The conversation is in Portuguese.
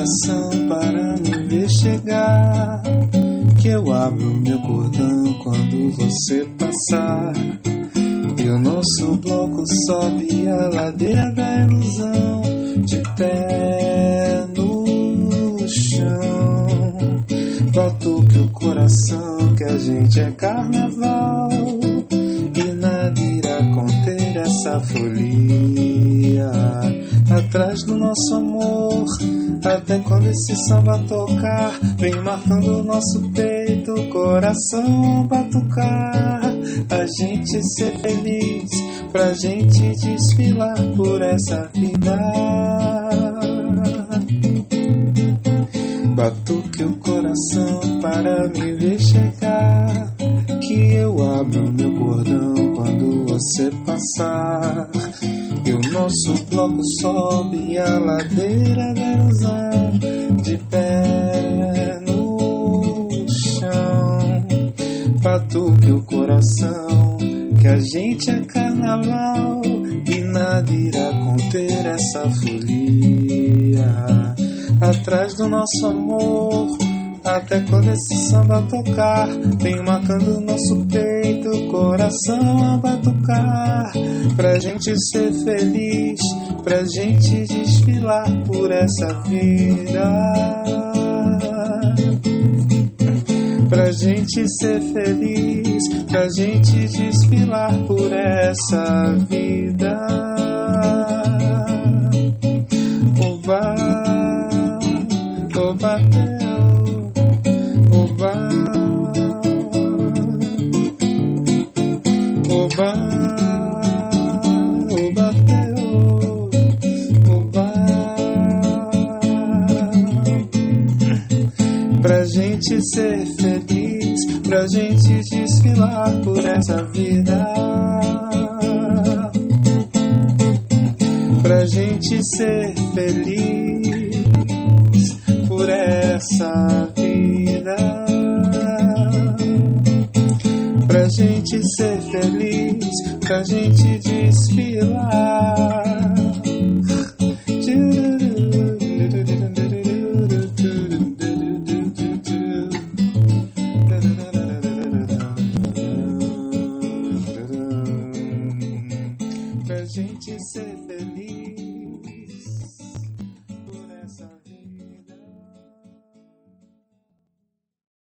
coração para me ver chegar. Que eu abro meu cordão quando você passar. E o nosso bloco sobe a ladeira da ilusão, de pé no chão. Batuque o coração que a gente é carnaval. E nada irá conter essa folia atrás do nosso amor. Até quando esse samba tocar, vem marcando o nosso peito, coração batucar. A gente ser feliz, pra gente desfilar por essa vida. Batuque o coração para me ver chegar. Que eu abro meu cordão quando você passar. Nosso bloco sobe a ladeira ilusão de pé no chão. Batuque o coração, que a gente é carnaval e nada irá conter essa folia. Atrás do nosso amor, até quando esse samba tocar, vem marcando nosso peito, coração a batucar. Pra gente ser feliz, pra gente desfilar por essa vida. Pra gente ser feliz, pra gente desfilar por essa vida. Oba, oba, oba, oba, oba. Pra gente ser feliz, pra gente desfilar por essa vida. Pra gente ser feliz por essa gente ser feliz, pra gente desfilar. Pra gente ser feliz.